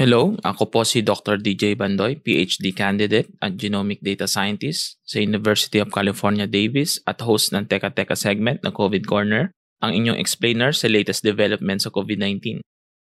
Hello, ako po si Dr. DJ Bandoy, PhD candidate at Genomic Data Scientist sa University of California, Davis at host ng Teka Teka segment na COVID Corner, ang inyong explainer sa latest developments sa COVID-19.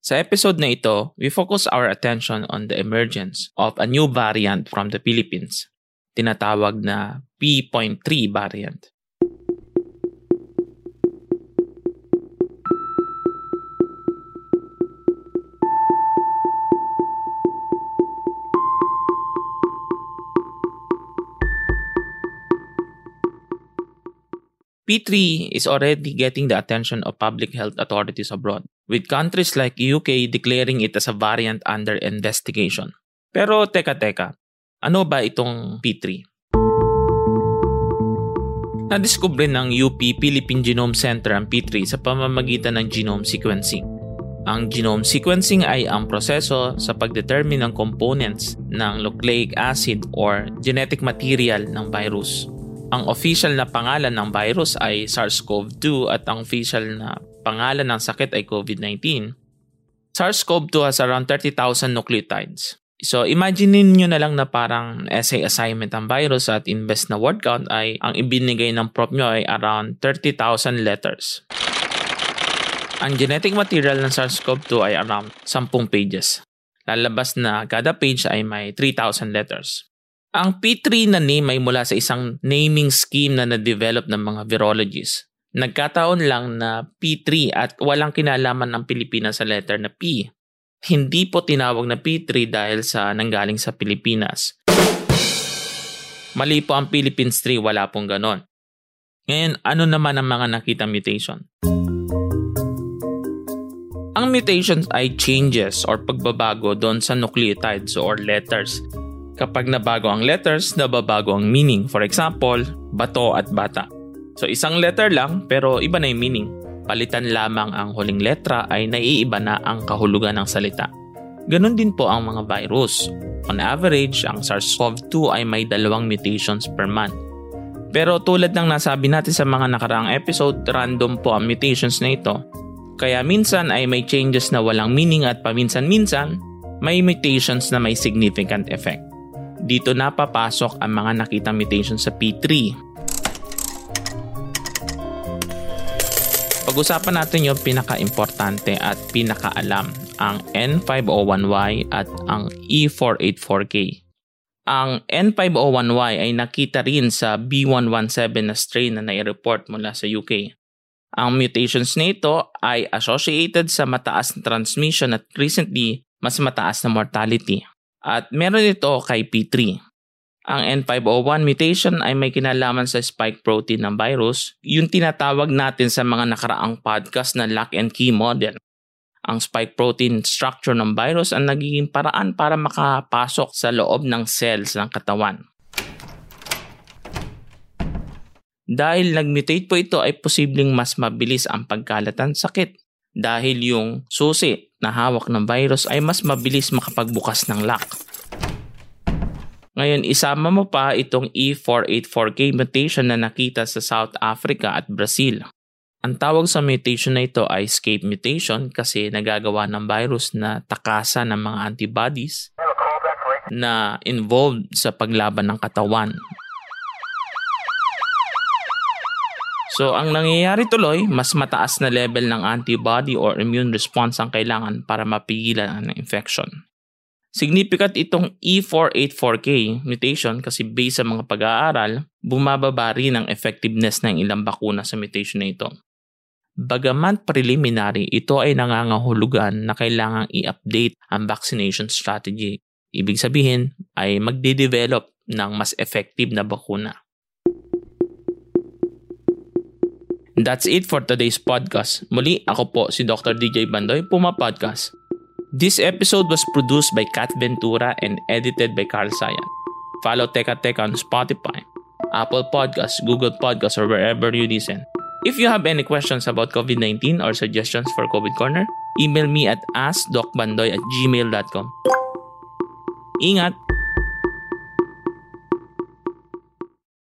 Sa episode na ito, we focus our attention on the emergence of a new variant from the Philippines, tinatawag na P.3 variant. P3 is already getting the attention of public health authorities abroad, with countries like UK declaring it as a variant under investigation. Pero teka teka, ano ba itong P3? Nadiskubre ng UP Philippine Genome Center ang P3 sa pamamagitan ng genome sequencing. Ang genome sequencing ay ang proseso sa pagdetermine ng components ng nucleic acid or genetic material ng virus. Ang official na pangalan ng virus ay SARS-CoV-2 at ang official na pangalan ng sakit ay COVID-19. SARS-CoV-2 has around 30,000 nucleotides. So imagine niyo na lang na parang essay assignment ang virus at invest na word count ay ang ibinigay ng prop nyo ay around 30,000 letters. Ang genetic material ng SARS-CoV-2 ay around 10 pages. Lalabas na kada page ay may 3,000 letters. Ang P3 na name ay mula sa isang naming scheme na na-develop ng mga virologists. Nagkataon lang na P3 at walang kinalaman ng Pilipinas sa letter na P. Hindi po tinawag na P3 dahil sa nanggaling sa Pilipinas. Mali po ang Philippines 3, wala pong ganon. Ngayon, ano naman ang mga nakita mutation? Ang mutations ay changes or pagbabago doon sa nucleotides or letters Kapag nabago ang letters, nababago ang meaning. For example, bato at bata. So isang letter lang pero iba na yung meaning. Palitan lamang ang huling letra ay naiiba na ang kahulugan ng salita. Ganon din po ang mga virus. On average, ang SARS-CoV-2 ay may dalawang mutations per month. Pero tulad ng nasabi natin sa mga nakaraang episode, random po ang mutations na ito. Kaya minsan ay may changes na walang meaning at paminsan-minsan, may mutations na may significant effect. Dito napapasok ang mga nakitang mutation sa P3. Pag-usapan natin yung pinaka-importante at pinaka-alam, ang N501Y at ang E484K. Ang N501Y ay nakita rin sa B117 na strain na nai-report mula sa UK. Ang mutations nito ay associated sa mataas na transmission at recently mas mataas na mortality. At meron ito kay P3. Ang N501 mutation ay may kinalaman sa spike protein ng virus, yung tinatawag natin sa mga nakaraang podcast na lock and key model. Ang spike protein structure ng virus ang nagiging paraan para makapasok sa loob ng cells ng katawan. Dahil nag-mutate po ito ay posibleng mas mabilis ang pagkalatan sakit dahil yung susi na hawak ng virus ay mas mabilis makapagbukas ng lock. Ngayon, isama mo pa itong E484K mutation na nakita sa South Africa at Brazil. Ang tawag sa mutation na ito ay escape mutation kasi nagagawa ng virus na takasan ng mga antibodies na involved sa paglaban ng katawan So, ang nangyayari tuloy, mas mataas na level ng antibody or immune response ang kailangan para mapigilan ang infection. Significant itong E484K mutation kasi based sa mga pag-aaral, bumababa rin ang effectiveness ng ilang bakuna sa mutation na ito. Bagaman preliminary, ito ay nangangahulugan na kailangang i-update ang vaccination strategy. Ibig sabihin ay magde-develop ng mas effective na bakuna. That's it for today's podcast. Muli, ako po si Dr. DJ Bandoy, Puma Podcast. This episode was produced by Kat Ventura and edited by Carl Sayan. Follow Teka Teka on Spotify, Apple Podcasts, Google Podcasts, or wherever you listen. If you have any questions about COVID-19 or suggestions for COVID Corner, email me at askdocbandoy at gmail.com. Ingat!